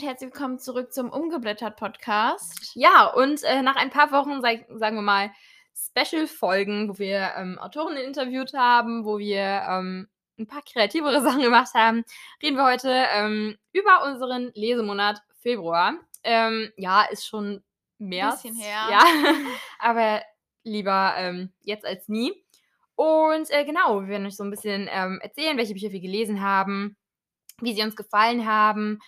Und herzlich willkommen zurück zum Umgeblättert Podcast. Ja, und äh, nach ein paar Wochen, sag, sagen wir mal, Special-Folgen, wo wir ähm, Autoren interviewt haben, wo wir ähm, ein paar kreativere Sachen gemacht haben, reden wir heute ähm, über unseren Lesemonat Februar. Ähm, ja, ist schon mehr. Bisschen her. Ja, aber lieber ähm, jetzt als nie. Und äh, genau, wir werden euch so ein bisschen ähm, erzählen, welche Bücher wir gelesen haben, wie sie uns gefallen haben.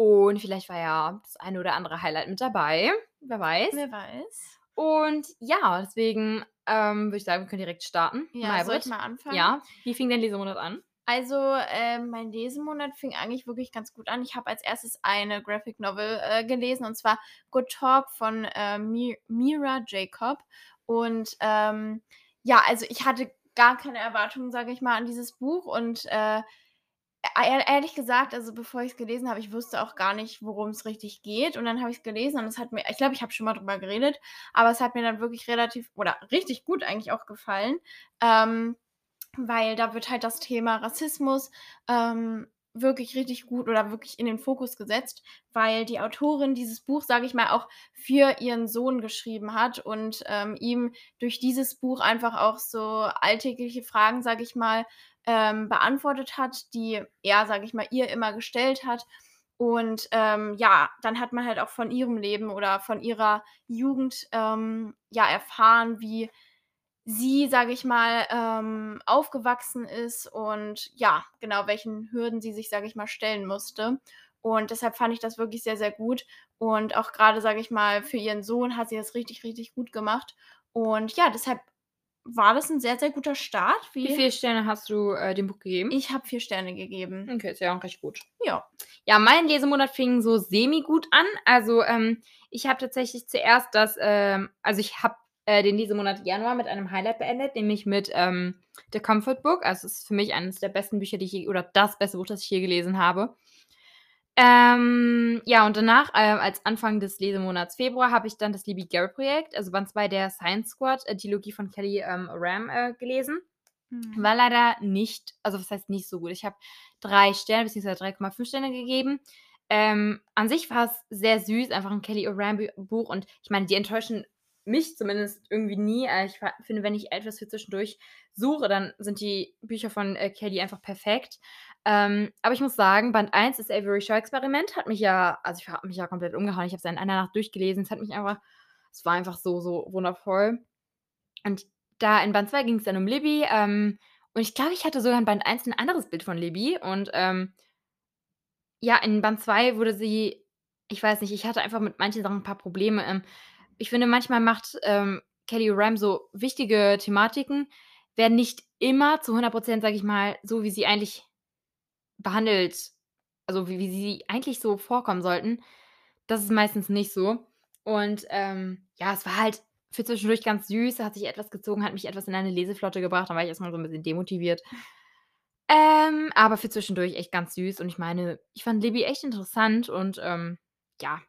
Und vielleicht war ja das eine oder andere Highlight mit dabei. Wer weiß. Wer weiß. Und ja, deswegen ähm, würde ich sagen, wir können direkt starten. Ja, Maybrit. soll ich mal anfangen? Ja, wie fing dein Lesemonat an? Also, ähm, mein Lesemonat fing eigentlich wirklich ganz gut an. Ich habe als erstes eine Graphic Novel äh, gelesen und zwar Good Talk von äh, Mi Mira Jacob. Und ähm, ja, also ich hatte gar keine Erwartungen, sage ich mal, an dieses Buch und äh, ehrlich gesagt, also bevor ich es gelesen habe, ich wusste auch gar nicht, worum es richtig geht. Und dann habe ich es gelesen und es hat mir, ich glaube, ich habe schon mal drüber geredet, aber es hat mir dann wirklich relativ oder richtig gut eigentlich auch gefallen. Ähm, weil da wird halt das Thema Rassismus ähm, wirklich richtig gut oder wirklich in den Fokus gesetzt, weil die Autorin dieses Buch, sage ich mal, auch für ihren Sohn geschrieben hat und ähm, ihm durch dieses Buch einfach auch so alltägliche Fragen, sage ich mal, ähm, beantwortet hat, die er, sage ich mal, ihr immer gestellt hat. Und ähm, ja, dann hat man halt auch von ihrem Leben oder von ihrer Jugend ähm, ja erfahren, wie sie, sage ich mal, ähm, aufgewachsen ist und ja, genau, welchen Hürden sie sich, sage ich mal, stellen musste. Und deshalb fand ich das wirklich sehr, sehr gut. Und auch gerade, sage ich mal, für ihren Sohn hat sie das richtig, richtig gut gemacht. Und ja, deshalb war das ein sehr, sehr guter Start. Wie, Wie viele Sterne hast du äh, dem Buch gegeben? Ich habe vier Sterne gegeben. Okay, ist ja auch recht gut. Ja. Ja, mein Lesemonat fing so semi-gut an. Also, ähm, ich habe tatsächlich zuerst das, ähm, also ich habe äh, den Lesemonat Januar mit einem Highlight beendet, nämlich mit ähm, The Comfort Book. Also, es ist für mich eines der besten Bücher, die ich je, oder das beste Buch, das ich je gelesen habe. Ähm, ja, und danach, äh, als Anfang des Lesemonats Februar, habe ich dann das Libby Gary Projekt, also Band 2 der Science Squad, äh, Dilogie von Kelly ähm, Ram äh, gelesen. Mhm. War leider nicht, also was heißt nicht so gut. Ich habe drei Sterne bzw. 3,5 Sterne gegeben. Ähm, an sich war es sehr süß, einfach ein Kelly Oram Buch und ich meine, die enttäuschen mich zumindest irgendwie nie. Äh, ich finde, wenn ich etwas für zwischendurch suche, dann sind die Bücher von äh, Kelly einfach perfekt. Ähm, aber ich muss sagen, Band 1, das Avery Shaw Experiment, hat mich ja, also ich habe mich ja komplett umgehauen. Ich habe es in einer Nacht durchgelesen. Es hat mich einfach, es war einfach so, so wundervoll. Und da in Band 2 ging es dann um Libby. Ähm, und ich glaube, ich hatte sogar in Band 1 ein anderes Bild von Libby. Und ähm, ja, in Band 2 wurde sie, ich weiß nicht, ich hatte einfach mit manchen Sachen ein paar Probleme. Ich finde, manchmal macht ähm, Kelly Ram so wichtige Thematiken, werden nicht immer zu 100%, sage ich mal, so wie sie eigentlich behandelt, also wie, wie sie eigentlich so vorkommen sollten. Das ist meistens nicht so. Und ähm, ja, es war halt für zwischendurch ganz süß, hat sich etwas gezogen, hat mich etwas in eine Leseflotte gebracht, dann war ich erstmal so ein bisschen demotiviert. Ähm, aber für zwischendurch echt ganz süß. Und ich meine, ich fand Libby echt interessant und ähm, ja,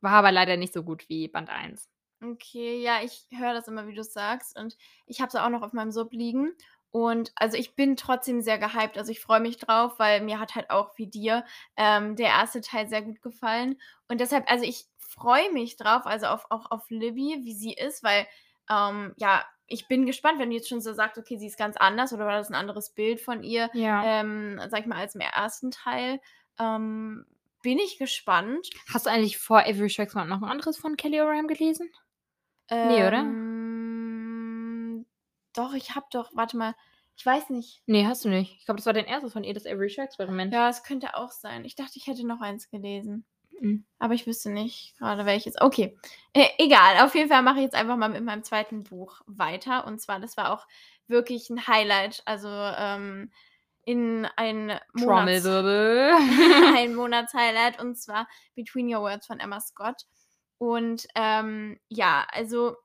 war aber leider nicht so gut wie Band 1. Okay, ja, ich höre das immer, wie du sagst. Und ich habe es auch noch auf meinem Sub liegen. Und also ich bin trotzdem sehr gehypt. Also ich freue mich drauf, weil mir hat halt auch wie dir ähm, der erste Teil sehr gut gefallen. Und deshalb, also ich freue mich drauf, also auf, auch auf Libby, wie sie ist, weil ähm, ja, ich bin gespannt, wenn du jetzt schon so sagst, okay, sie ist ganz anders oder war das ein anderes Bild von ihr, Ja. ähm, sag ich mal, als im ersten Teil. Ähm, bin ich gespannt. Hast du eigentlich vor Avery Shaw Experiment noch ein anderes von Kelly Oram gelesen? Nee, oder? Ähm, doch, ich habe doch, warte mal, ich weiß nicht. Nee, hast du nicht. Ich glaube, das war dein erstes von ihr, das Avery Shaw Experiment. Ja, es könnte auch sein. Ich dachte, ich hätte noch eins gelesen. Mhm. Aber ich wüsste nicht gerade welches. Okay, äh, egal. Auf jeden Fall mache ich jetzt einfach mal mit meinem zweiten Buch weiter. Und zwar, das war auch wirklich ein Highlight. Also ähm, in ein Monats ein Monatshighlight. Und zwar Between Your Words von Emma Scott. Und ähm, ja, also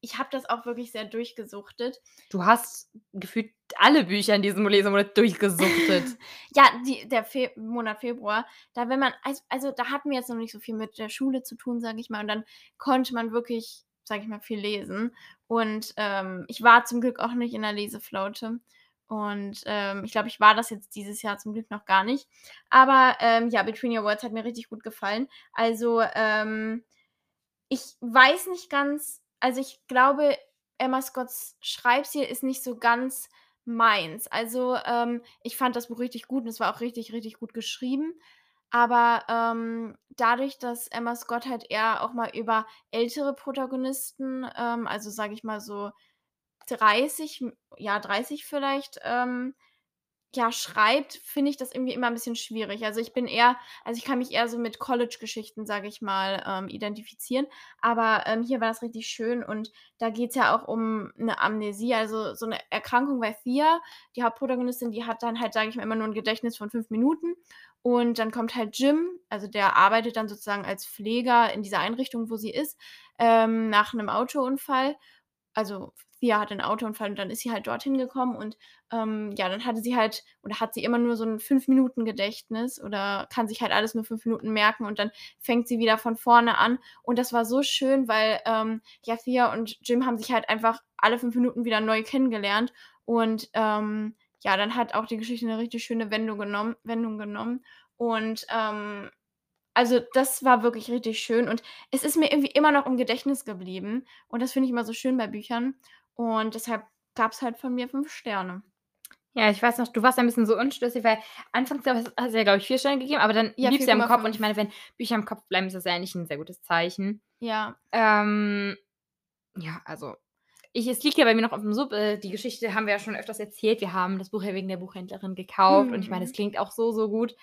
ich habe das auch wirklich sehr durchgesuchtet. Du hast gefühlt alle Bücher in diesem Lesemonat durchgesuchtet. Ja, die, der Fe Monat Februar, da wenn man, also, also da hatten wir jetzt noch nicht so viel mit der Schule zu tun, sage ich mal, und dann konnte man wirklich, sage ich mal, viel lesen. Und ähm, ich war zum Glück auch nicht in der Leseflaute. Und ähm, ich glaube, ich war das jetzt dieses Jahr zum Glück noch gar nicht. Aber ähm, ja, Between Your Words hat mir richtig gut gefallen. Also, ähm, ich weiß nicht ganz, also ich glaube, Emma Scotts Schreibstil ist nicht so ganz meins. Also, ähm, ich fand das Buch richtig gut und es war auch richtig, richtig gut geschrieben. Aber ähm, dadurch, dass Emma Scott halt eher auch mal über ältere Protagonisten, ähm, also sage ich mal so 30, ja 30 vielleicht, ähm, ja, schreibt, finde ich das irgendwie immer ein bisschen schwierig. Also, ich bin eher also, ich kann mich eher so mit College-Geschichten, sage ich mal, ähm, identifizieren. Aber, ähm, hier war das richtig schön und da geht es ja auch um eine Amnesie, also so eine Erkrankung bei Thea. Die Hauptprotagonistin, die hat dann halt, sage ich mal, immer nur ein Gedächtnis von fünf Minuten. Und dann kommt halt Jim, also der arbeitet dann sozusagen als Pfleger in dieser Einrichtung, wo sie ist, ähm, nach einem Autounfall. Also, Thea hatte 'n Autounfall und dann ist sie halt dorthin gekommen und, ähm, ja, dann hatte sie halt oder hat sie immer nur so 'n 5 Minuten Gedächtnis oder kann sich halt alles nur 5 Minuten merken und dann fängt sie wieder von vorne an. Und das war so schön, weil, ähm, ja, Thea und Jim haben sich halt einfach alle 5 Minuten wieder neu kennengelernt und, ähm, ja, dann hat auch die Geschichte 'ne richtig schöne Wendung genommen Wendung genommen und, ähm also, das war wirklich richtig schön und es ist mir irgendwie immer noch im Gedächtnis geblieben und das finde ich immer so schön bei Büchern und deshalb gab's halt von mir 5 Sterne. Ja, ich weiß noch, du warst ein bisschen so unschlüssig, weil anfangs hast du ja, glaube ich, 4 Sterne gegeben, aber dann Ja, blieb's ja im Kopf und 4,5. ich meine, wenn Bücher im Kopf bleiben, ist das ja eigentlich 'n sehr gutes Zeichen. Ja. Ähm, ja, also, ich es liegt ja bei mir noch aufm Sub. Äh, die Geschichte haben wir ja schon öfters erzählt. Wir haben das Buch ja wegen der Buchhändlerin gekauft und ich meine, es Mhm. klingt auch so, so gut.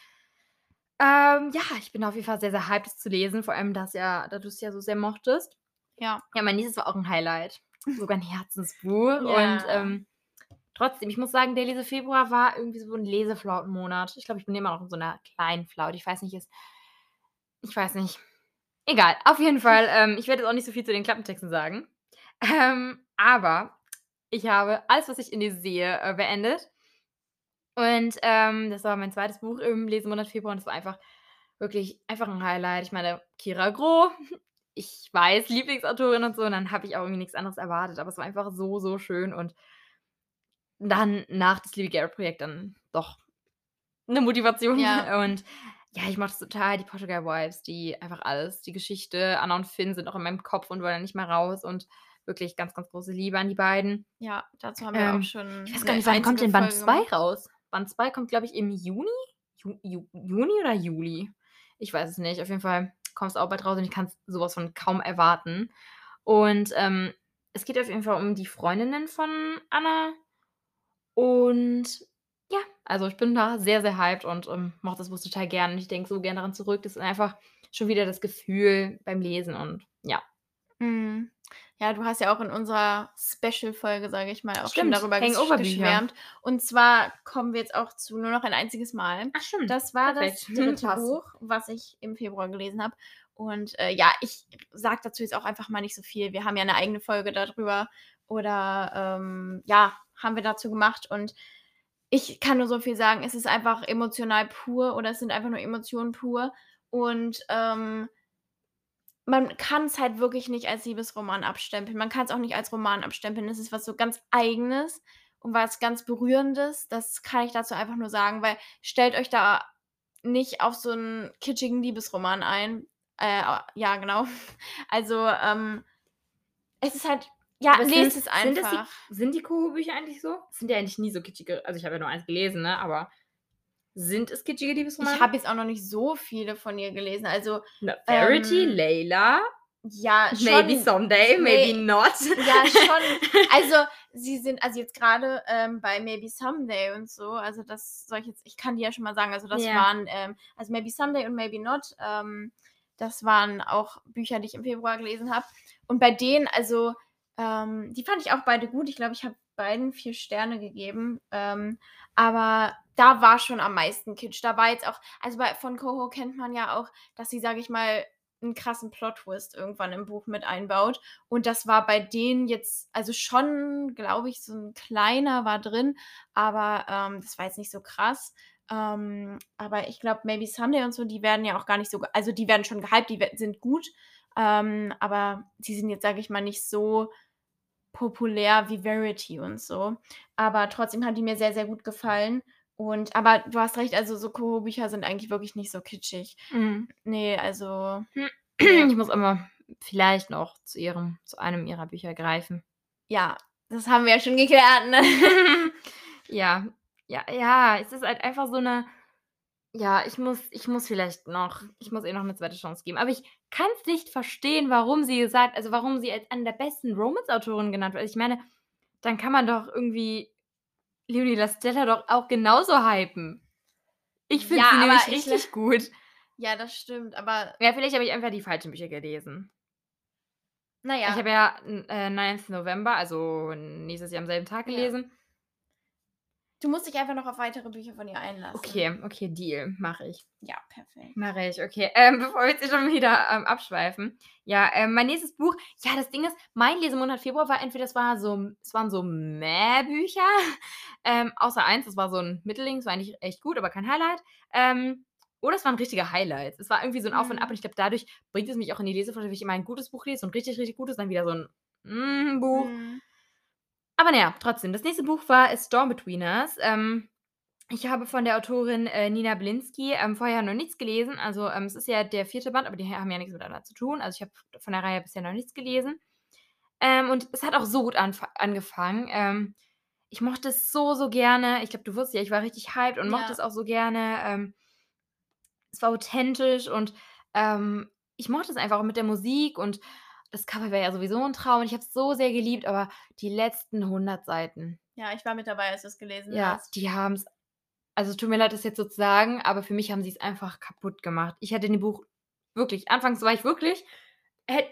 Ähm, ja, ich bin auf jeden Fall sehr, sehr hyped, es zu lesen, vor allem, dass ja da du's ja so sehr mochtest. Ja. Ja, mein nächstes war auch 'n Highlight, sogar 'n Herzensbuch und, Ja. ähm, trotzdem, ich muss sagen, der Lese-Februar war irgendwie so 'n Leseflautenmonat. Ich glaube, ich bin immer noch in so 'ner kleinen Flaute. Ich weiß nicht, es ich weiß nicht. Egal, auf jeden Fall, ähm, ich werde jetzt auch nicht so viel zu den Klappentexten sagen. Ähm, aber ich habe alles, was ich in dir sehe, äh, beendet. Und, ähm, das war mein 2. Buch im Lesemonat Februar und es war einfach wirklich einfach 'n Highlight. Ich meine, Kira Groh, ich weiß, Lieblingsautorin und so, und dann habe ich auch irgendwie nix anderes erwartet, aber es war einfach so, so schön und dann nach das Liebe Garrett-Projekt dann doch 'ne Motivation Ja. und ja, ich mochte es total, die Portugal Vibes, die einfach alles die Geschichte, Anna und Finn sind auch in meinem Kopf und wollen nicht mehr raus und wirklich ganz, ganz große Liebe an die beiden. Ja, dazu haben wir auch Ähm, schon ich weiß gar nicht, wann kommt denn Band Folge 2 gemacht. raus? Band 2 kommt, glaube ich, im Juni? Ju Ju Juni oder Juli? Ich weiß es nicht. Auf jeden Fall kommt's auch bald raus und ich kann's so was von kaum erwarten. Und, ähm, es geht auf jeden Fall um die Freundinnen von Anna. Und ja, also, ich bin da sehr, sehr hyped und, ähm, mochte das Buch total gern und ich denke so gern daran zurück. Das ist einfach schon wieder das Gefühl beim Lesen und ja. Mhm. Ja, du hast ja auch in unserer Special-Folge, sage ich mal, auch schon Stimmt, darüber gesch Hangover-Bücher. geschwärmt. Und zwar kommen wir jetzt auch zu „Nur noch ein einziges Mal“. Ach stimmt, Das war perfekt. das 3. Passt. Buch, was ich im Februar gelesen habe. Und, äh, ja, ich sage dazu jetzt auch einfach mal nicht so viel. Wir haben ja 'ne eigene Folge da drüber oder, ähm, ja, haben wir dazu gemacht und ich kann nur so viel sagen, es ist einfach emotional pur oder es sind einfach nur Emotionen pur und, ähm man kann's halt wirklich nicht als Liebesroman abstempeln. Man kann's auch nicht als Roman abstempeln. Es ist was so ganz Eigenes und was ganz Berührendes. Das kann ich dazu einfach nur sagen, weil stellt euch da nicht auf so 'n kitschigen Liebesroman ein. Äh, ja, genau. Also, ähm, es ist halt ja, Aber lest sind es sind das einfach. die sind die Koho-Bücher eigentlich so? Sind ja eigentlich nie so kitschige also, ich habe ja nur eins gelesen, ne, aber sind es kitschige Liebesromane? Ich habe jetzt auch noch nicht so viele von ihr gelesen. Also, Na, Verity, ähm Layla, ja, schon Maybe Someday, Maybe ne Not. ja, schon. Also, sie sind also, jetzt grade, ähm, bei Maybe Someday und so, also, das soll ich jetzt ich kann dir ja schon mal sagen, also, das Ja. waren, ähm also, Maybe Someday und Maybe Not, ähm, das waren auch Bücher, die ich im Februar gelesen habe. Und bei denen also, ähm, die fand ich auch beide gut. Ich glaube, ich habe beiden 4 Sterne gegeben, ähm, aber da war schon am meisten Kitsch. Da war jetzt auch also, bei von Koho kennt man ja auch, dass sie, sage ich mal, 'n krassen Plot-Twist irgendwann im Buch mit einbaut. Und das war bei denen jetzt also, schon, glaube ich, so 'n kleiner war drin, aber, ähm, das war jetzt nicht so krass. Ähm, aber ich glaube, Maybe Someday und so, die werden ja auch gar nicht so also, die werden schon gehypt, die sind gut, ähm, aber die sind jetzt, sage ich mal, nicht so populär wie Verity und so. Aber trotzdem haben die mir sehr, sehr gut gefallen. Und aber du hast recht, also so Koro-Bücher sind eigentlich wirklich nicht so kitschig. Mhm. Ne, also Ich muss aber vielleicht noch zu ihrem zu einem ihrer Bücher greifen. ja, das haben wir ja schon geklärt, ne? Ja, ja, ja, es ist halt einfach so 'ne ja, ich muss ich muss vielleicht noch ich muss ihr noch 'ne zweite Chance geben. Aber ich kann's nicht verstehen, warum sie gesagt also, warum sie als eine der besten Romance-Autorinnen genannt wird. Ich meine, dann kann man doch irgendwie Leonie Lasstella doch auch genauso hypen. Ich finde Ja, sie nämlich ich richtig gut. Ja, das stimmt, aber Ja, vielleicht habe ich einfach die falschen Bücher gelesen. na Ich habe ja äh, 9th November, also nächstes Jahr am selben Tag Ja. Du musst dich einfach noch auf weitere Bücher von ihr einlassen. Okay, okay, Deal, mache ich. Ja, perfekt. Mache ich, okay. Ähm, bevor wir jetzt schon wieder, ähm, abschweifen. Ja, ähm, mein nächstes Buch ja, das Ding ist, mein Lesemonat Februar war entweder es war so es waren so Mäh-Bücher, ähm, außer eins, das war so 'n Mittelding, das war eigentlich echt gut, aber kein Highlight. Ähm, oder es waren richtige Highlights. Es war irgendwie so 'n Auf und Ab Mhm. und ich glaube, dadurch bringt es mich auch in die Lesefreude, wenn ich immer ein gutes Buch lese und richtig, richtig gutes, dann wieder so 'n hm, Buch. Mhm. Aber na ja, trotzdem. Das nächste Buch war A Storm Between Us. Ähm, ich habe von der Autorin, äh, Nina Belinsky, ähm, vorher noch nichts gelesen. Also, ähm, es ist ja der 4. Band, aber die haben ja nichts miteinander zu tun. Also, ich habe von der Reihe bisher noch nichts gelesen. Ähm, und es hat auch so gut angefangen. Ähm, ich mochte es so, so gerne. Ich glaube, du wusstest ja, ich war richtig hyped und mochte Ja. es auch so gerne. Ähm, es war authentisch und, ich mochte es einfach auch mit der Musik und das Cover wäre ja sowieso 'n Traum und ich habe es so sehr geliebt, aber die letzten 100 Seiten Ja, ich war mit dabei, als du's gelesen ja, hast. die haben's also, es tut mir leid, das jetzt so zu sagen, aber für mich haben sie's einfach kaputt gemacht. Ich hätte in dem Buch wirklich anfangs war ich wirklich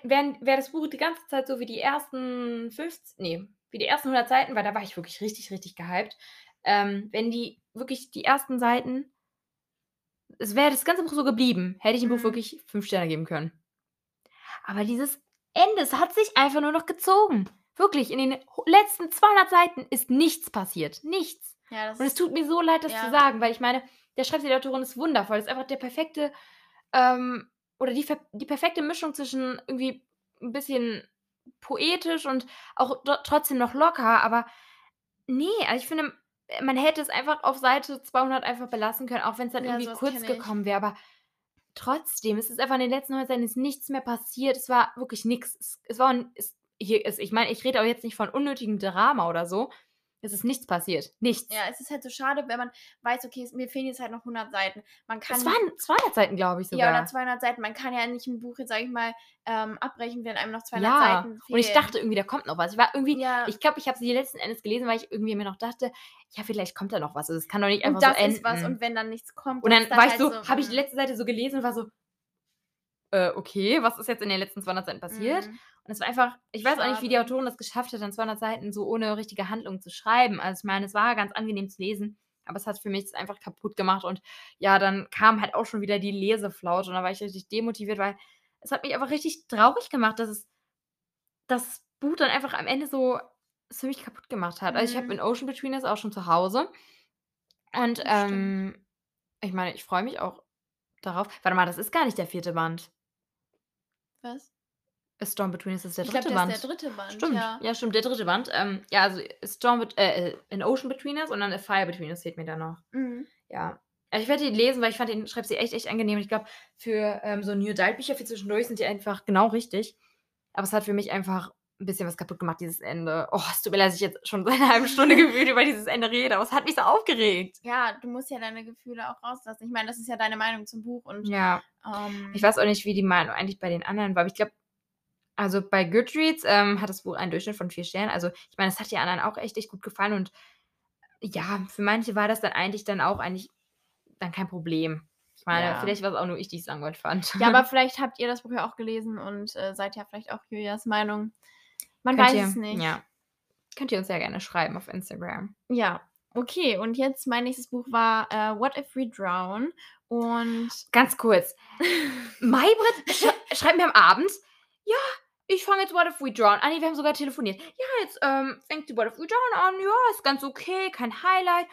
wäre das Buch die ganze Zeit so wie die ersten fünfz ne, wie die ersten 100 Seiten, weil da war ich wirklich richtig, richtig gehypt. Ähm, wenn die wirklich die ersten Seiten es wäre das ganze Buch so geblieben, hätte ich dem Buch Mhm. wirklich 5 Sterne geben können. Aber dieses Ende, es hat sich einfach nur noch gezogen. Wirklich, in den letzten 200 Seiten ist nichts passiert. Nichts. Ja, das Und es tut mir so leid, das zu Ja. sagen, weil ich meine, der Schreibstil der Autorin ist wundervoll. Ist einfach der perfekte, ähm oder die die perfekte Mischung zwischen irgendwie 'n bisschen poetisch und auch trotzdem noch locker, aber ne, also, ich finde, man hätte es einfach auf Seite 200 einfach belassen können, auch wenn's dann Ja, irgendwie kurz gekommen wäre, aber trotzdem, es ist einfach in den letzten 100 Seiten ist nichts mehr passiert. Es war wirklich nix. Es es war es hier ist ich meine, ich rede auch jetzt nicht von unnötigem Drama oder so. Es ist nichts passiert. Nichts. Ja, es ist halt so schade, wenn man weiß, okay, es mir fehlen jetzt halt noch 100 Seiten. Man kann Es waren 200 Seiten, glaube ich ja, oder sogar. 200 Seiten. Man kann ja nicht 'n Buch jetzt, sage ich mal, ähm, abbrechen, wenn einem noch 200 Ja, Seiten fehlen. und ich dachte irgendwie, da kommt noch was. Ich war irgendwie Ja. ich glaube, ich habe sie letzten Endes gelesen, weil ich irgendwie mir noch dachte: „Ja, vielleicht kommt da noch was.“ Also, es kann doch nicht einfach Und das so enden. ist was und wenn dann nichts kommt, Und dann dann war ich halt so so, habe ich die hm. letzte Seite so gelesen und war so „Äh, okay, was ist jetzt in den letzten 200 Seiten passiert?“ Mhm. Und es war einfach ich weiß auch nicht, wie die. Autorin das geschafft hat, dann 200 Seiten so ohne richtige Handlung zu schreiben. Also, ich meine, es war ganz angenehm zu lesen, aber es hat für mich einfach kaputt gemacht und ja, dann kam halt auch schon wieder die Leseflaute und da war ich richtig demotiviert, weil es hat mich einfach richtig traurig gemacht, dass es das Buch dann einfach am Ende so mich kaputt gemacht hat. Also, ich habe Mhm. An Ocean Between Us auch schon zu Hause und, ähm, ich meine, ich freue mich auch darauf. Warte mal, das ist gar nicht der 4. Band. Was? A Storm Between Us ist der Ich 3. glaube, das Band. ist der 3. Band, Stimmt. ja. Ja, stimmt, der 3. Band. Ähm, ja, also, A Storm äh, äh, An Ocean Between Us und dann A Fire Between Us fehlt mir da noch. Mhm. Ja. Also, ich werde den lesen, weil ich fand den Schreibstil echt, echt angenehm. Ich glaube, für, ähm, so New Adult Bücher für zwischendurch sind die einfach genau richtig. Aber es hat für mich einfach 'n bisschen was kaputt gemacht, dieses Ende. Oh, es tut mir leid, dass ich jetzt schon seit 'ner halben Stunde gefühlt über dieses Ende rede, aber es hat mich so aufgeregt. Ja, du musst ja deine Gefühle auch rauslassen. Ich meine, das ist ja deine Meinung zum Buch und, Ja. ähm Ich weiß auch nicht, wie die Meinung eigentlich bei den anderen war, aber ich glaube also, bei Goodreads, ähm, hat das Buch einen Durchschnitt von 4 Sternen. Also, ich meine, es hat den anderen auch echt, echt gut gefallen und ja, für manche war das dann eigentlich dann auch eigentlich dann kein Problem. Ich meine, Ja. vielleicht war's auch nur ich, die es langweilig fand. Ja, aber vielleicht habt ihr das Buch ja auch gelesen und, äh, seid ja vielleicht auch Julias Meinung. Man Könnt weiß ihr es nicht. ja. Könnt ihr uns ja gerne schreiben auf Instagram. Ja, okay. Und jetzt mein nächstes Buch war, äh, What If We Drown? Und Ganz kurz. Maybrit sch schreibt mir am Abend: „Ja, ich fange jetzt What If We Drown“ ah, ne, wir haben sogar telefoniert. „Ja, jetzt, ähm, fängt sie What If We Drown an. Ja, ist ganz okay, kein Highlight.“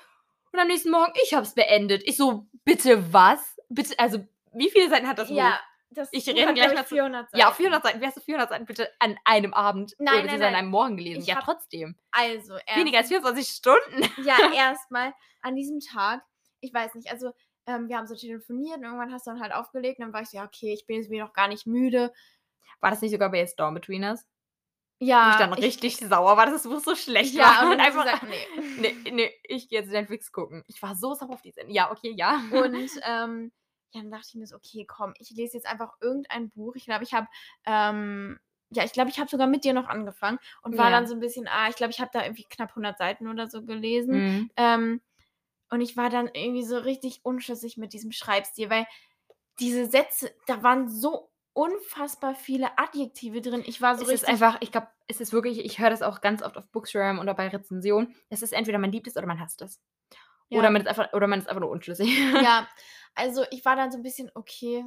Und am nächsten Morgen: „Ich habe es beendet.“ Ich so: „Bitte was? Bitte also, wie viele Seiten hat das Buch?“ ja, das Ich hat, gleich mal ich, zu 400 Seiten. Ja, 400 Seiten. Wie hast du 400 Seiten bitte an einem Abend Nein, oder nein, beziehungsweise an nein. einem Morgen gelesen? Ich ja, trotzdem. Also, Weniger als erstens- 24 Stunden. Ja, erstmal an diesem Tag, ich weiß nicht, also ähm, wir haben so telefoniert und irgendwann hast du dann halt aufgelegt und dann war ich so, ja, okay, ich bin jetzt wieder noch gar nicht müde. War das nicht sogar bei Storm Between Us? Ja, Wo ich dann ich- richtig sauer war, dass das Buch so schlecht Ja, war. und Und einfach, gesagt, nee. nee, nee, ich gehe jetzt Netflix gucken. Ich war so sauer auf die Sendung. Ja, okay, ja. Und ähm, ja, dann dachte ich mir so, okay, komm, ich lese jetzt einfach irgendein Buch. Ich glaube, ich habe, ähm, ja, ich glaube, ich habe sogar mit dir noch angefangen und war Ja. dann so ein bisschen, ah, ich glaube, ich habe da irgendwie knapp 100 Seiten oder so gelesen. Mhm. Ähm, und ich war dann irgendwie so richtig unschlüssig mit diesem Schreibstil, weil diese Sätze, da waren so unfassbar viele Adjektive drin. Ich war so es ist richtig. einfach, ich glaube, es ist wirklich, ich höre das auch ganz oft auf Bookstagram oder bei Rezensionen. Es ist entweder man liebt es oder man hasst es. Ja. Oder man ist einfach, oder man ist einfach nur unschlüssig. ja, also ich war dann so ein bisschen, okay,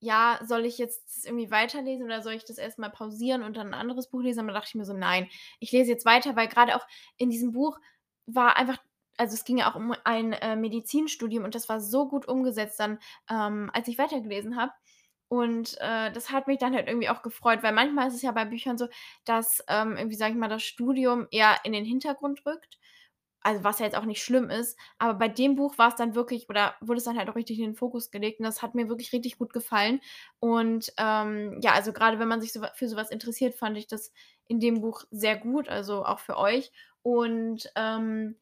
ja, soll ich jetzt irgendwie weiterlesen oder soll ich das erstmal pausieren und dann ein anderes Buch lesen? Aber dachte ich mir so, nein, ich lese jetzt weiter, weil gerade auch in diesem Buch war einfach, also es ging ja auch um ein äh, Medizinstudium und das war so gut umgesetzt dann, ähm, als ich weitergelesen habe. Und äh, das hat mich dann halt irgendwie auch gefreut, weil manchmal ist es ja bei Büchern so, dass ähm, irgendwie, sag ich mal, das Studium eher in den Hintergrund rückt. Also was ja jetzt auch nicht schlimm ist, aber bei dem Buch war es dann wirklich, oder wurde es dann halt auch richtig in den Fokus gelegt und das hat mir wirklich richtig gut gefallen. Und ähm, ja, also gerade wenn man sich so, für sowas interessiert, fand ich das in dem Buch sehr gut, also auch für euch. Und ähm,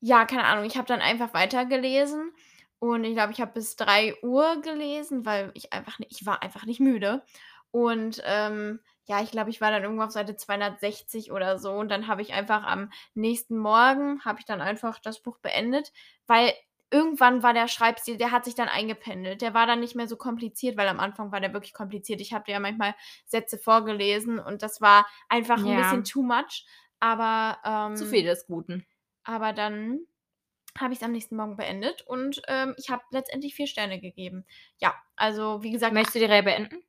ja, keine Ahnung, ich habe dann einfach weitergelesen und ich glaube, ich habe bis 3 Uhr gelesen, weil ich einfach nicht, ich war einfach nicht müde. Und ähm, ja, ich glaube, ich war dann irgendwo auf Seite 260 oder so und dann habe ich einfach am nächsten Morgen, habe ich dann einfach das Buch beendet, weil irgendwann war der Schreibstil, der hat sich dann eingependelt. Der war dann nicht mehr so kompliziert, weil am Anfang war der wirklich kompliziert. Ich habe dir ja manchmal Sätze vorgelesen und das war einfach ein Ja. bisschen too much. Aber ähm, Zu viel des Guten. aber dann habe ich es am nächsten Morgen beendet und ähm, ich habe letztendlich vier Sterne gegeben. Ja, also wie gesagt, Möchtest du die Reihe beenden?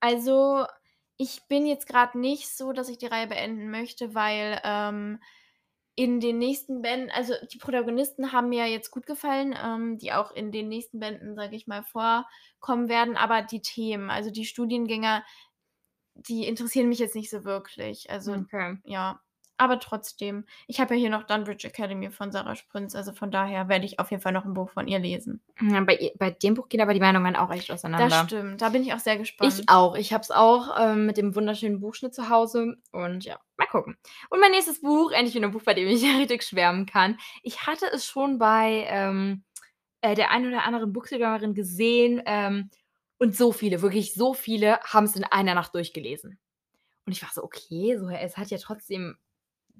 also ich bin jetzt gerade nicht so, dass ich die Reihe beenden möchte, weil ähm, in den nächsten Bänden, also die Protagonisten haben mir jetzt gut gefallen, ähm, die auch in den nächsten Bänden, sage ich mal, vorkommen werden, aber die Themen, also die Studiengänger, die interessieren mich jetzt nicht so wirklich. Also Okay. ja, aber trotzdem. Ich habe ja hier noch Dunbridge Academy von Sarah Sprünz, also von daher werde ich auf jeden Fall noch ein Buch von ihr lesen. Ja, bei, bei dem Buch gehen aber die Meinungen auch echt auseinander. Das stimmt, da bin ich auch sehr gespannt. Ich auch. Ich habe es auch ähm, mit dem wunderschönen Buchschnitt zu Hause. Und ja, mal gucken. Und mein nächstes Buch, endlich wieder ein Buch, bei dem ich richtig schwärmen kann. Ich hatte es schon bei ähm, äh, der einen oder anderen Buchseglerin gesehen. Ähm, und so viele, wirklich so viele, haben es in einer Nacht durchgelesen. Und ich war so, okay, so, es hat ja trotzdem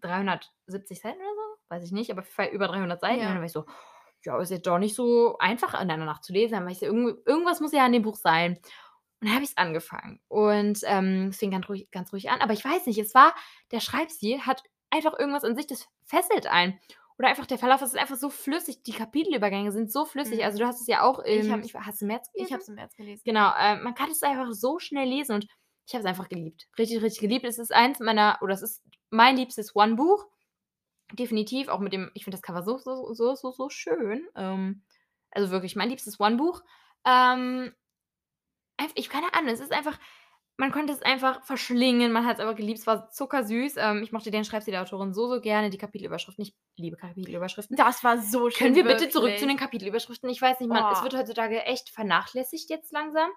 370 Seiten oder so. Weiß ich nicht, aber über 300 Seiten. Ja. Und dann war ich so, ja, ist jetzt doch nicht so einfach in einer Nacht zu lesen. Dann war ich so, irgend, irgendwas muss ja an dem Buch sein. Und dann habe ich es angefangen. Und ähm, es fing ganz ruhig, ganz ruhig an. Aber ich weiß nicht, es war, der Schreibstil hat einfach irgendwas an sich, das fesselt ein. Oder einfach der Verlauf, es ist einfach so flüssig. Die Kapitelübergänge sind so flüssig. Mhm. Also du hast es ja auch im, hab's- ich, hast du im März gelesen? ich habe es im März gelesen. Genau, äh, man kann es einfach so schnell lesen und ich habe es einfach geliebt. Richtig, richtig geliebt. Es ist eins meiner, oder es ist mein liebstes One-Buch. Definitiv, auch mit dem, ich finde das Cover so, so, so, so, so schön. Ähm, also wirklich mein liebstes One-Buch. Ähm, ich keine Ahnung, es ist einfach, man konnte es einfach verschlingen, man hat es einfach geliebt, es war zuckersüß. Ähm, ich mochte den Schreibstil der Autorin so, so gerne, die Kapitelüberschriften. Ich liebe Kapitelüberschriften. Das war so schön. Können wir bitte zurück zu den wirklich. Kapitelüberschriften? Ich weiß nicht, man, es Oh. wird heutzutage echt vernachlässigt jetzt langsam.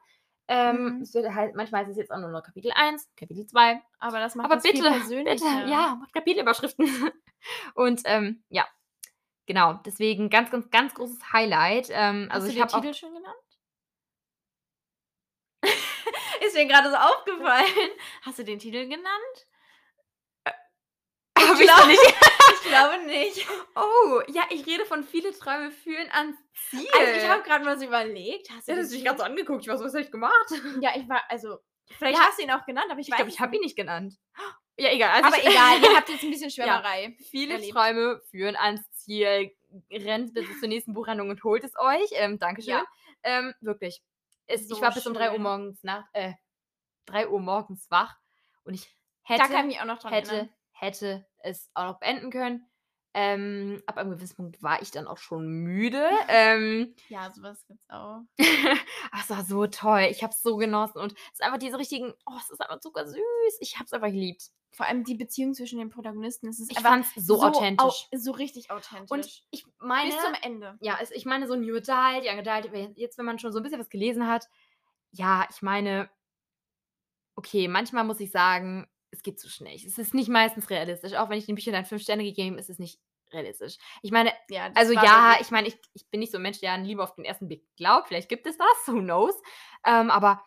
Ähm, Mhm. es wird halt, manchmal ist es jetzt auch nur noch Kapitel 1, Kapitel 2. Aber das macht Aber das viel bitte, bitte, persönlicher. ja, macht Kapitelüberschriften. Und ähm, ja, genau. Deswegen ganz, ganz, ganz großes Highlight. Ähm, also Hast ich du habe den auch Titel schon genannt? Ist mir gerade so aufgefallen. Hast du den Titel genannt? Hab ich glaub- noch nicht. Ich glaube nicht. Oh, ja, ich rede von viele Träume führen ans Ziel. Also ich habe gerade mal so überlegt. Hast du ja, das Titel- ganz angeguckt. Ich war so, was habe ich gemacht? Ja, ich war, also, vielleicht Ja. hast du ihn auch genannt, aber ich, Ich glaube, weiß ich habe ihn nicht. genannt. Ja, egal. Also Aber ich, egal, ihr habt jetzt ein bisschen Schwärmerei. Viele erlebt. Träume führen ans Ziel. Rennt bitte zur nächsten Buchhandlung und holt es euch. Ähm, Dankeschön. Ja. Ähm, wirklich. Es, So ich war bis um 3 Uhr morgens nach, äh, 3 Uhr morgens wach und ich Da hätte, kann ich mich auch noch dran hätte, erinnern. Hätte es auch noch beenden können. Ähm, ab einem gewissen Punkt war ich dann auch schon müde. Ähm, Ja, sowas gibt's auch. aber es war so toll. Ich habe es so genossen und es ist einfach diese richtigen oh, es ist einfach super süß. Ich habe es einfach geliebt. Vor allem die Beziehung zwischen den Protagonisten, es ist Ich einfach fand's so authentisch. au so richtig authentisch. Und ich meine bis zum Ende. ja, es ich meine so New Adult, Young Adult, jetzt, wenn man schon so 'n bisschen was gelesen hat ja, ich meine okay, manchmal muss ich sagen, es geht zu schnell. Es ist nicht meistens realistisch. Auch wenn ich den Büchern dann 5 Sterne gegeben, ist es nicht realistisch. Ich meine Ja, also ja, ich meine, ich ich bin nicht so 'n Mensch, der an Liebe auf den ersten Blick glaubt. Vielleicht gibt es das, who knows? Ähm, aber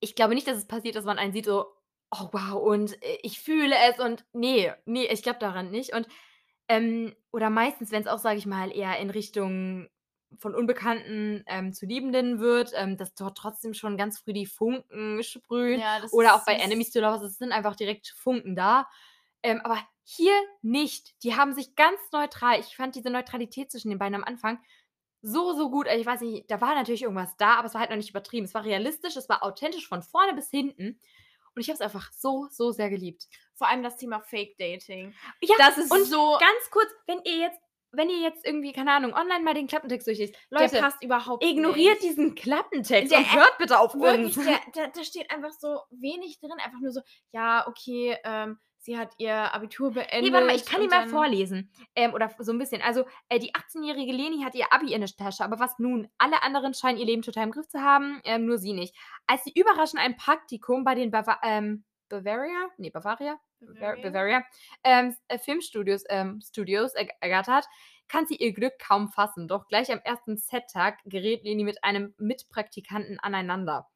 ich glaube nicht, dass es passiert, dass man einen sieht so: „Oh wow, und, äh, ich fühle es“ und ne, ne, ich glaube daran nicht. Und, ähm oder meistens, wenn's auch, sage ich mal, eher in Richtung von Unbekannten, ähm, zu Liebenden wird, ähm, dass dort trotzdem schon ganz früh die Funken sprühen. Ja, Oder auch bei. Enemies to Lovers, es sind einfach direkt Funken da. Ähm, aber hier nicht. Die haben sich ganz neutral ich fand diese Neutralität zwischen den beiden am Anfang so, so gut. Also, ich weiß nicht, da war natürlich irgendwas da, aber es war halt noch nicht übertrieben. Es war realistisch, es war authentisch von vorne bis hinten. Und ich habe es einfach so, so sehr geliebt. Vor allem das Thema Fake Dating. Ja, Das ist und so ganz kurz, wenn ihr jetzt wenn ihr jetzt irgendwie, keine Ahnung, online mal den Klappentext durchlest, der Leute, passt überhaupt ignoriert nicht. diesen Klappentext Der- und hört bitte auf Wirklich, uns. der da steht einfach so wenig drin, einfach nur so: „Ja, okay, ähm, sie hat ihr Abitur beendet.“ Ne, warte mal, ich kann ihn und mal vorlesen. Ähm, oder so 'n bisschen. Also, äh, die 18-jährige Leni hat ihr Abi in der Tasche, aber was nun? Alle anderen scheinen ihr Leben total im Griff zu haben, ähm, nur sie nicht. Als sie überraschend ein Praktikum bei den Bava ähm, Bavaria? Ne, Bavaria? Bavaria, Bavaria? Bavaria ähm, äh, Filmstudios ähm, Studios erg ergattert, kann sie ihr Glück kaum fassen. Doch gleich am ersten Set-Tag gerät Leni mit einem Mitpraktikanten aneinander.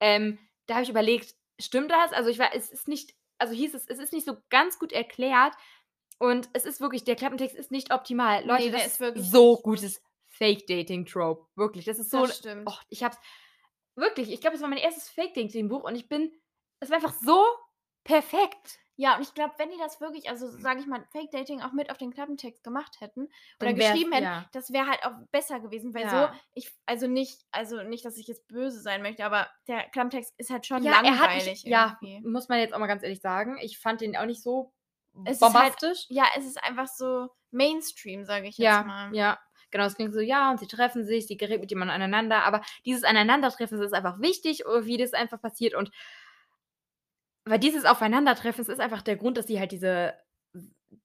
Ähm, da habe ich überlegt, stimmt das? Also, ich war es ist nicht also, hieß es, es ist nicht so ganz gut erklärt und es ist wirklich der Klappentext ist nicht optimal. Leute, Ne, der das ist wirklich so gutes Fake-Dating-Trope. Wirklich, das ist so Das stimmt. Och, ich habe es wirklich, ich glaube, es war mein erstes Fake-Dating-Buch und ich bin es war einfach so perfekt. Ja, und ich glaube, wenn die das wirklich also, sage ich mal, Fake Dating auch mit auf den Klappentext gemacht hätten oder geschrieben hätten, ja. das wäre halt auch besser gewesen, weil Ja. so ich also, nicht also, nicht, dass ich jetzt böse sein möchte, aber der Klappentext ist halt schon Ja, hat langweilig mich ja, muss man jetzt auch mal ganz ehrlich sagen. Ich fand den auch nicht so Es ist halt bombastisch. ja, es ist einfach so Mainstream, sage ich jetzt Ja, mal. ja. Genau, es klingt so, ja, und sie treffen sich, sie gerät mit jemandem aneinander, aber dieses Aneinandertreffen ist einfach wichtig, wie das einfach passiert und weil dieses Aufeinandertreffen, es ist einfach der Grund, dass sie halt diese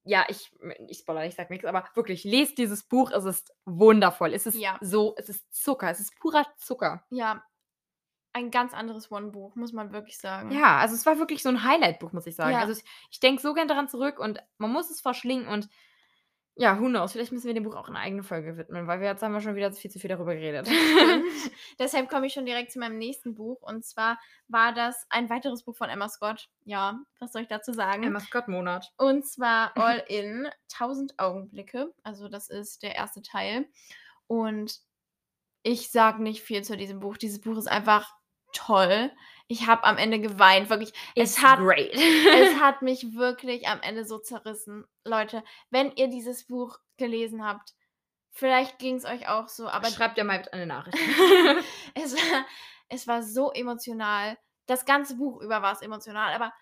ja, ich ich spoilere, ich sage nix, aber wirklich, lest dieses Buch, es ist wundervoll. Es ist Ja. so es ist Zucker, es ist purer Zucker. Ja. Ein ganz anderes One-Buch, muss man wirklich sagen. Ja, also, es war wirklich so 'n Highlight-Buch, muss ich sagen. Ja. Also, ich ich denke so gern daran zurück und man muss es verschlingen und ja, who knows? Vielleicht müssen wir dem Buch auch 'ne eigene Folge widmen, weil wir jetzt haben wir schon wieder viel zu viel darüber geredet. Deshalb komme ich schon direkt zu meinem nächsten Buch und zwar war das ein weiteres Buch von Emma Scott. Ja, was soll ich dazu sagen? Emma Scott-Monat. Und zwar All in 1000 Augenblicke. Also, das ist der erste Teil. Und ich sage nicht viel zu diesem Buch. Dieses Buch ist einfach toll. Ich habe am Ende geweint, wirklich. It's Es hat great. es hat mich wirklich am Ende so zerrissen. Leute, wenn ihr dieses Buch gelesen habt, vielleicht ging's euch auch so, aber Schreibt ja mal eine Nachricht. es war es war so emotional. Das ganze Buch über war es emotional, aber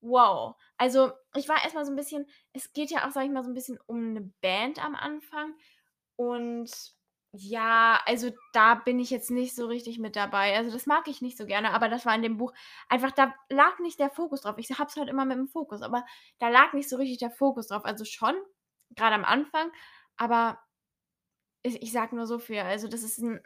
wow. Also, ich war erst mal so 'n bisschen es geht ja auch, sage ich mal, so 'n bisschen um 'ne Band am Anfang und ja, also, da bin ich jetzt nicht so richtig mit dabei. Also, das mag ich nicht so gerne, aber das war in dem Buch einfach da lag nicht der Fokus drauf. Ich habe es halt immer mit dem Fokus, aber da lag nicht so richtig der Fokus drauf. Also, schon, grade am Anfang, aber ich ich sage nur so viel. Also, das ist 'n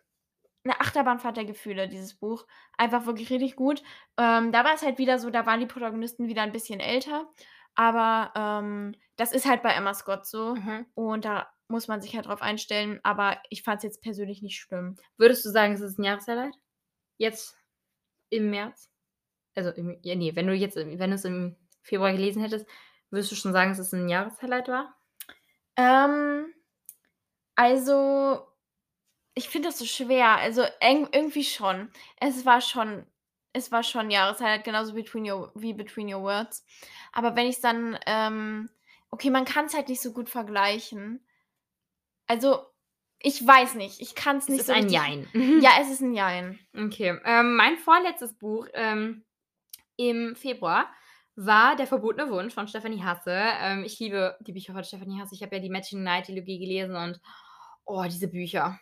'ne Achterbahnfahrt der Gefühle, dieses Buch. Einfach wirklich richtig gut. Ähm, da war es halt wieder so, da waren die Protagonisten wieder 'n bisschen älter, aber, ähm, das ist halt bei Emma Scott so Mhm. und da muss man sich halt drauf einstellen, aber ich fand's jetzt persönlich nicht schlimm. Würdest du sagen, es ist 'n Jahreshighlight? Jetzt im März? Also, im ja, ne, wenn du jetzt wenn du es im Februar gelesen hättest, würdest du schon sagen, dass es 'n Jahreshighlight war? Ähm, also, ich finde das so schwer. Also, irgendwie schon. Es war schon es war schon Jahreshighlight, genauso Between Your wie Between Your Words. Aber wenn ich's dann, ähm okay, man kann's halt nicht so gut vergleichen. Also, ich weiß nicht. Ich kann's Es nicht ist so ein richtig Jein. Ja, es ist 'n Jein. Okay, ähm, mein vorletztes Buch, ähm, im Februar war Der verbotene Wunsch von Stephanie Hasse. Ähm, ich liebe die Bücher von Stephanie Hasse. Ich habe ja die Matching Night Trilogie gelesen und oh, diese Bücher.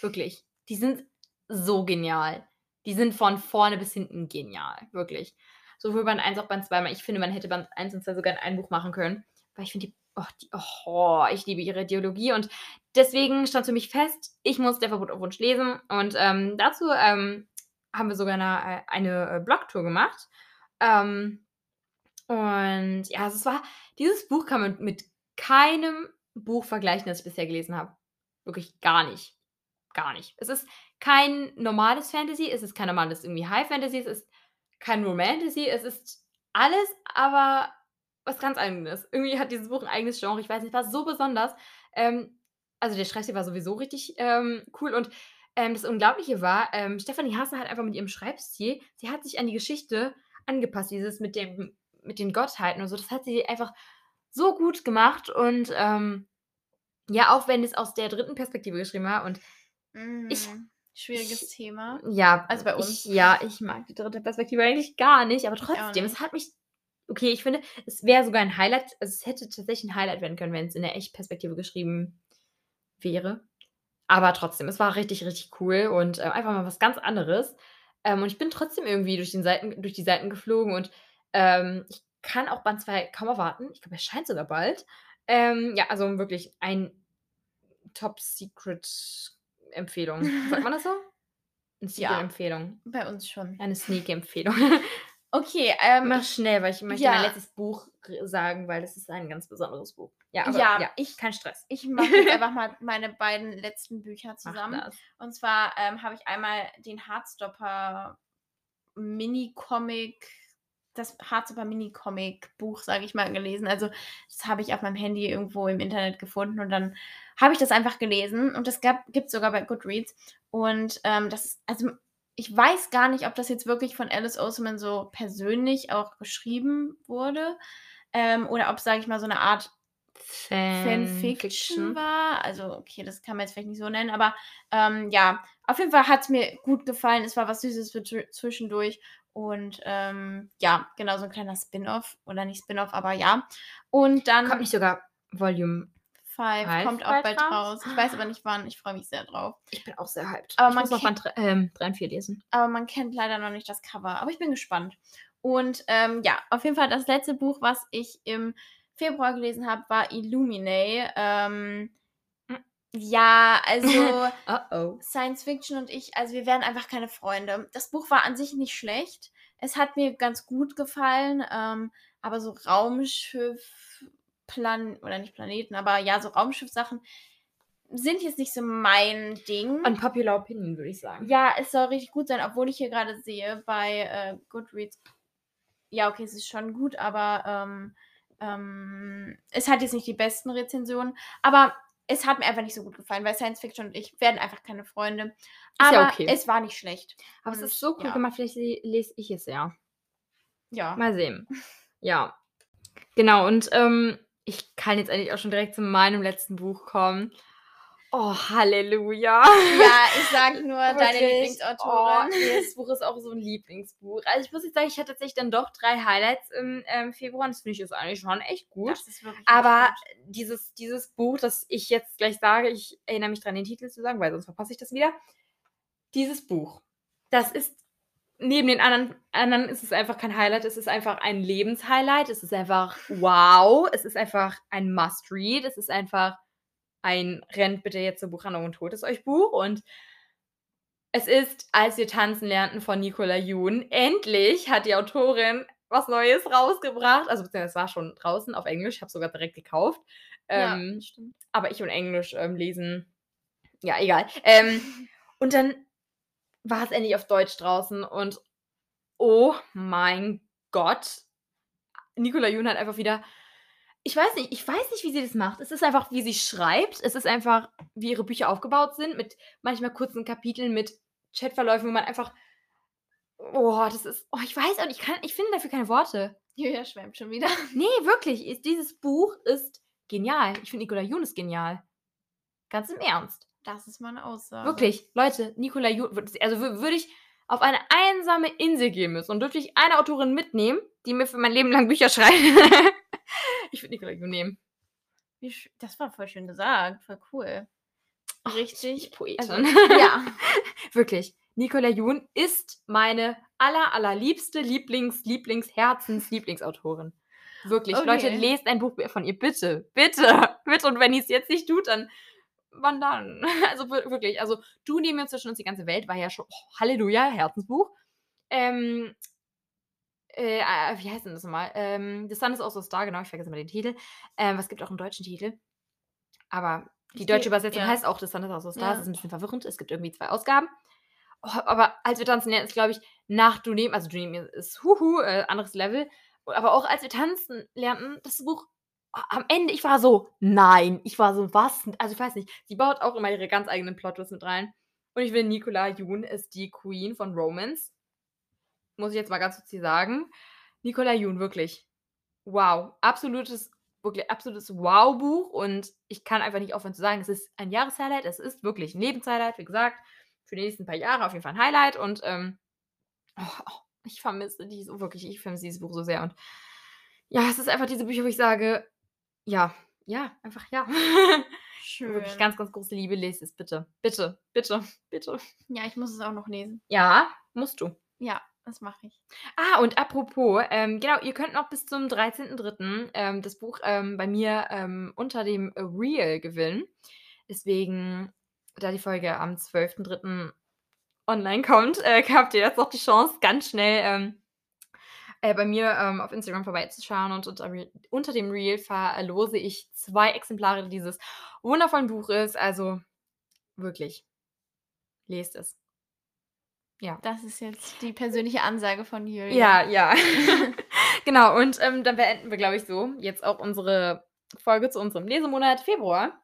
Wirklich. Die sind so genial. Die sind von vorne bis hinten genial. Wirklich. Sowohl Band 1 als auch Band 2. Ich finde, man hätte Band 1 und 2 sogar in ein Buch machen können. Weil ich finde die, oh, die oh, ich liebe ihre Ideologie und deswegen stand für mich fest, ich muss der Verbot auf Wunsch lesen. Und ähm, dazu ähm, haben wir sogar eine, äh, eine äh, Blogtour gemacht. Ähm, und ja, also es war, dieses Buch kann man mit keinem Buch vergleichen, das ich bisher gelesen habe. Wirklich gar nicht. Gar nicht. Es ist kein normales Fantasy, es ist kein normales irgendwie High Fantasy, es ist kein Romantasy, es ist alles, aber was ganz eigenes. Irgendwie hat dieses Buch ein eigenes Genre, ich weiß nicht, war so besonders. Ähm, also der Schreibstil war sowieso richtig ähm, cool und ähm, das Unglaubliche war, ähm, Stefanie Hasse hat einfach mit ihrem Schreibstil, sie hat sich an die Geschichte angepasst, dieses mit dem mit den Gottheiten und so, das hat sie einfach so gut gemacht und ähm, ja, auch wenn es aus der dritten Perspektive geschrieben war und mm, ich schwieriges ich, Thema. Ja, also bei uns. Ich, ja, ich mag die dritte Perspektive eigentlich gar nicht, aber trotzdem, es hat mich okay, ich finde, es wäre sogar ein Highlight, also es hätte tatsächlich ein Highlight werden können, wenn es in der Echtperspektive geschrieben wäre. Aber trotzdem, es war richtig, richtig cool und äh, einfach mal was ganz anderes. Ähm, und ich bin trotzdem irgendwie durch, den Seiten, durch die Seiten geflogen und ähm, ich kann auch Band 2 kaum erwarten. Ich glaube, er scheint sogar bald. Ähm, ja, also wirklich ein Top-Secret-Empfehlung. Sagt man das so? Eine Secret-Empfehlung. Ja, bei uns schon. Eine Sneak-Empfehlung. Okay, ähm, Mach schnell, weil ich möchte ja. mein letztes Buch sagen, weil das ist ein ganz besonderes Buch. Ja, aber, Ja, ja, ich- kein Stress. ich mache jetzt einfach mal meine beiden letzten Bücher zusammen. Und zwar ähm, habe ich einmal den Heartstopper Mini-Comic, das Heartstopper Mini-Comic-Buch, sage ich mal, gelesen. Also das habe ich auf meinem Handy irgendwo im Internet gefunden und dann habe ich das einfach gelesen. Und das gibt es sogar bei Goodreads. Und ähm, das also ich weiß gar nicht, ob das jetzt wirklich von Alice Oseman so persönlich auch geschrieben wurde. Ähm, oder ob, sage ich mal, so eine Art Fanfiction war. Also, okay, das kann man jetzt vielleicht nicht so nennen, aber ähm, ja, auf jeden Fall hat es mir gut gefallen. Es war was Süßes für zw- zwischendurch. Und ähm, ja, genau, so ein kleiner Spin-off. Oder nicht Spin-off, aber ja. Und dann Kommt nicht sogar Volume. Five Five kommt auch bald raus? raus. Ich weiß aber nicht wann. Ich freue mich sehr drauf. Ich bin auch sehr hyped. Aber ich man muss noch Band 3 ähm, und 4 lesen. aber man kennt leider noch nicht das Cover. Aber ich bin gespannt. Und ähm, ja, auf jeden Fall das letzte Buch, was ich im Februar gelesen habe, war Illuminae. Ähm, Hm. ja, also Oh oh. Science Fiction und ich, also wir wären einfach keine Freunde. Das Buch war an sich nicht schlecht. Es hat mir ganz gut gefallen, ähm, aber so Raumschiff, Plan oder nicht Planeten, aber ja, so Raumschiffsachen sind jetzt nicht so mein Ding. Unpopular Opinion, würde ich sagen. Ja, es soll richtig gut sein, obwohl ich hier gerade sehe bei äh, Goodreads. Ja, okay, es ist schon gut, aber ähm, ähm, es hat jetzt nicht die besten Rezensionen. Aber es hat mir einfach nicht so gut gefallen, weil Science Fiction und ich werden einfach keine Freunde. Ist ja Aber okay. es war nicht schlecht. Aber es Und ist so cool ja. gemacht, vielleicht le- lese ich es ja. Ja. Mal sehen. Ja. Genau, und ähm, ich kann jetzt eigentlich auch schon direkt zu meinem letzten Buch kommen. Oh, Halleluja. Ja, ich sag nur deine Wirklich? Lieblingsautorin. Oh, das Buch ist auch so ein Lieblingsbuch. Also ich muss jetzt sagen, ich hatte tatsächlich dann doch drei Highlights im ähm, Februar. und Das finde ich jetzt eigentlich schon echt gut. Aber richtig dieses, dieses Buch, das ich jetzt gleich sage, ich erinnere mich dran, den Titel zu sagen, weil sonst verpasse ich das wieder. Dieses Buch, das ist neben den anderen, anderen ist es einfach kein Highlight, es ist einfach ein Lebenshighlight, es ist einfach wow, es ist einfach ein Must-Read, es ist einfach ein rennt bitte jetzt zur Buchhandlung und holt es euch Buch und es ist, als wir tanzen lernten von Nicola Jun. Endlich hat die Autorin was Neues rausgebracht. Also es war schon draußen auf Englisch. Ich habe sogar direkt gekauft. Ja, Ähm, stimmt. aber ich und Englisch ähm, lesen, ja, egal. Ähm, und dann war es endlich auf Deutsch draußen und oh mein Gott, Nicola Jun hat einfach wieder, ich weiß nicht, ich weiß nicht, wie sie das macht. Es ist einfach, wie sie schreibt. Es ist einfach, wie ihre Bücher aufgebaut sind, mit manchmal kurzen Kapiteln, mit Chatverläufen, wo man einfach, oh, das ist, oh, ich weiß auch ich, kann, ich finde dafür keine Worte. Julia schwärmt schon wieder. Nee, wirklich. Ist, dieses Buch ist genial. Ich finde Nicola Jun ist genial. Ganz im Ernst. Das ist mal eine Aussage. Wirklich. Leute, Nicola Jun, also wür- würde ich auf eine einsame Insel gehen müssen und dürfte ich eine Autorin mitnehmen, die mir für mein Leben lang Bücher schreiben. ich würde Nicola Jun nehmen. Das war voll schön gesagt. Voll cool. Richtig. ich Poetin. Also, ja. Wirklich. Nicola Jun ist meine aller, allerliebste Lieblings-, Lieblings-, Herzens-, Lieblingsautorin. Wirklich. Leute, Okay. lest ein Buch von ihr, bitte. Bitte. Bitte. Und wenn ihr es jetzt nicht tut, dann wann dann? Also wir- wirklich. Also du neben mir zwischen uns die ganze Welt war ja schon, oh, Halleluja, Herzensbuch. Ähm, äh, äh, wie heißt denn das nochmal? Ähm, The Sun is also a Star, genau, ich vergesse mal den Titel. Ähm, was gibt auch einen deutschen Titel. Aber die deutsche Übersetzung ja. heißt auch The Sun is also a Star. Ja. Das ist ein bisschen verwirrend. Es gibt irgendwie zwei Ausgaben. Oh, aber als wir tanzen lernen, ist, glaube ich, nach Du also Du ist huhu, äh, anderes Level. Aber auch als wir tanzen lernten, das Buch am Ende, ich war so, nein, ich war so, was? Also ich weiß nicht, sie baut auch immer ihre ganz eigenen Plottwists mit rein. Und ich will, Nicola Jun ist die Queen von Romance. Muss ich jetzt mal ganz kurz hier sagen. Nicola Jun, wirklich. Wow. Absolutes, wirklich absolutes Wow-Buch. Und ich kann einfach nicht aufhören zu sagen, es ist ein Jahreshighlight. Es ist wirklich ein Lebenshighlight, wie gesagt. Für die nächsten paar Jahre auf jeden Fall ein Highlight. Und ähm, oh, oh, ich vermisse die so wirklich. Ich vermisse dieses Buch so sehr. Und ja, es ist einfach diese Bücher, wo ich sage, ja, ja, einfach ja. Schön. Wirklich ganz, ganz große Liebe. Lest es bitte. Bitte, bitte, bitte. Ja, ich muss es auch noch lesen. Ja, musst du. Ja, das mache ich. Ah, und apropos, ähm, genau, ihr könnt noch bis zum 13.03. Ähm, das Buch ähm, bei mir ähm, unter dem Real gewinnen. Deswegen, da die Folge am 12.03. online kommt, äh, habt ihr jetzt noch die Chance, ganz schnell ähm, äh, bei mir ähm, auf Instagram vorbeizuschauen. Und unter, unter dem Reel verlose ich zwei Exemplare dieses wundervollen Buches. Also wirklich, lest es. Ja. Das ist jetzt die persönliche Ansage von Julia. Ja, ja. genau, und ähm, dann beenden wir, glaube ich, so jetzt auch unsere Folge zu unserem Lesemonat Februar.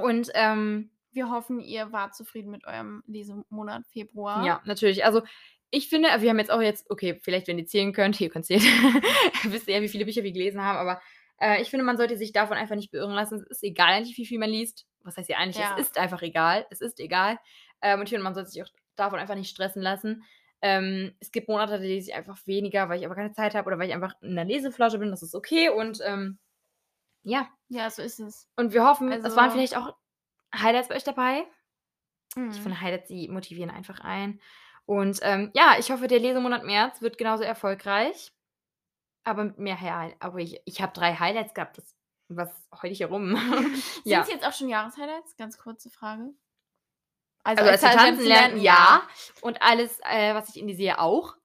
Und ähm, Wir hoffen, ihr wart zufrieden mit eurem Lesemonat Februar. ja, natürlich. Also ich finde, wir haben jetzt auch jetzt, okay, vielleicht, wenn ihr zählen könnt, ihr könnt zählen, wisst ihr ja, wie viele Bücher wir gelesen haben, aber äh, ich finde, man sollte sich davon einfach nicht beirren lassen. Es ist egal eigentlich, wie viel man liest. Was heißt ja eigentlich? Ja. Es ist einfach egal. Es ist egal. Ähm, und ich finde, man sollte sich auch davon einfach nicht stressen lassen. Ähm, es gibt Monate, da lese ich einfach weniger, weil ich aber keine Zeit habe oder weil ich einfach in der Leseflasche bin. Das ist okay. Und ähm, ja, Ja, so ist es. und wir hoffen, es Also- waren vielleicht auch Highlights bei euch dabei. Ich Mhm. finde, Highlights, die motivieren einfach ein. Und ähm, ja, ich hoffe, der Lesemonat März wird genauso erfolgreich. Aber mit mehr Highlights. Aber ich, ich habe drei Highlights gehabt. Das, was heul ich herum? Sind ja. es jetzt auch schon Jahreshighlights? Ganz kurze Frage. Also als wir Tanzen tanzen lernen, ja. Und alles, äh, was ich in die sehe, auch.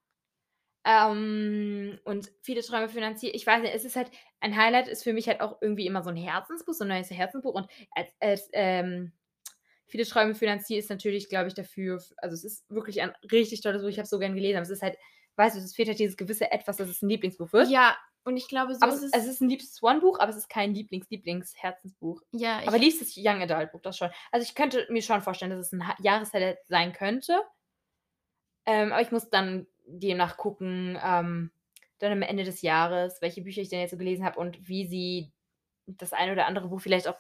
Ähm, und viele Träume finanziert. Ich weiß nicht, es ist halt, ein Highlight ist für mich halt auch irgendwie immer so ein Herzensbuch, so ein neues Herzensbuch. Und als, als ähm, viele Träume finanziert ist natürlich, glaube ich, dafür, also es ist wirklich ein richtig tolles Buch. Ich habe es so gern gelesen, aber es ist halt, weißt du, es fehlt halt dieses gewisse Etwas, dass es ein Lieblingsbuch wird. Ja, und ich glaube, so aber ist es, es. ist ein liebstes One-Buch, aber es ist kein Lieblings-Lieblings-Herzensbuch. ja, ich, Aber liebstes Young Adult Buch, das schon. Also ich könnte mir schon vorstellen, dass es ein Jahreshighlight sein könnte. Ähm, aber ich muss dann demnach gucken, ähm, dann am Ende des Jahres, welche Bücher ich denn jetzt so gelesen habe und wie sie das eine oder andere Buch vielleicht auch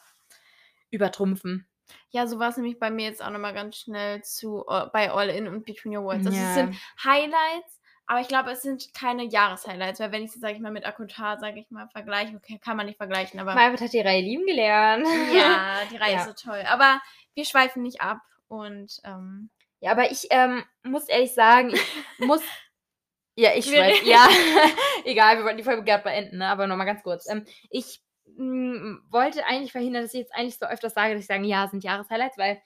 übertrumpfen. ja, so war es nämlich bei mir jetzt auch nochmal ganz schnell zu äh, bei All In und Between Your Worlds. Also Ja. sind Highlights, aber ich glaube, es sind keine Jahreshighlights, weil wenn ich sie, sage ich mal, mit Akutar, sage ich mal, vergleiche, okay, kann man nicht vergleichen, aber Margaret hat die Reihe lieben gelernt. ja, die Reihe Ja. ist so toll. Aber wir schweifen nicht ab und ähm, Ja, aber ich ähm, muss ehrlich sagen, ich muss. Ja, ich weiß. Ja, egal, wir wollten die Folge gerade beenden, ne? aber nochmal ganz kurz. Ähm, ich mm, wollte eigentlich verhindern, dass ich jetzt eigentlich so öfters sage, dass ich sage, ja, sind Jahreshighlights, weil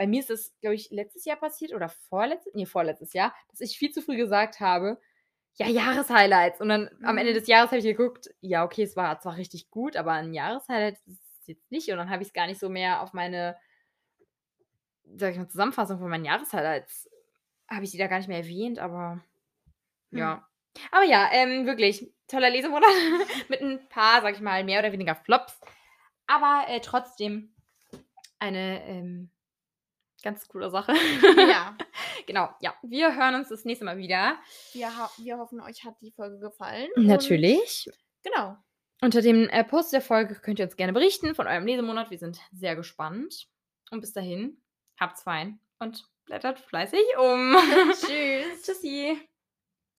bei mir ist es, glaube ich, letztes Jahr passiert oder vorletztes, nee, vorletztes Jahr, dass ich viel zu früh gesagt habe, ja, Jahreshighlights. Und dann am Ende Mhm. des Jahres habe ich geguckt, ja, okay, es war zwar richtig gut, aber ein Jahreshighlight ist es jetzt nicht. Und dann habe ich es gar nicht so mehr auf meine sag ich mal, Zusammenfassung von meinen Jahreshighlights habe ich die da gar nicht mehr erwähnt, aber Hm. ja. Aber ja, ähm, wirklich toller Lesemonat mit ein paar, sag ich mal, mehr oder weniger Flops, aber äh, trotzdem eine ähm, ganz coole Sache. ja, genau, ja. Wir hören uns das nächste Mal wieder. wir, ho wir hoffen, euch hat die Folge gefallen. Natürlich. Und, genau. Unter dem äh, Post der Folge könnt ihr uns gerne berichten von eurem Lesemonat. Wir sind sehr gespannt. Und bis dahin, habt's fein und blättert fleißig um. Tschüss. Tschüssi.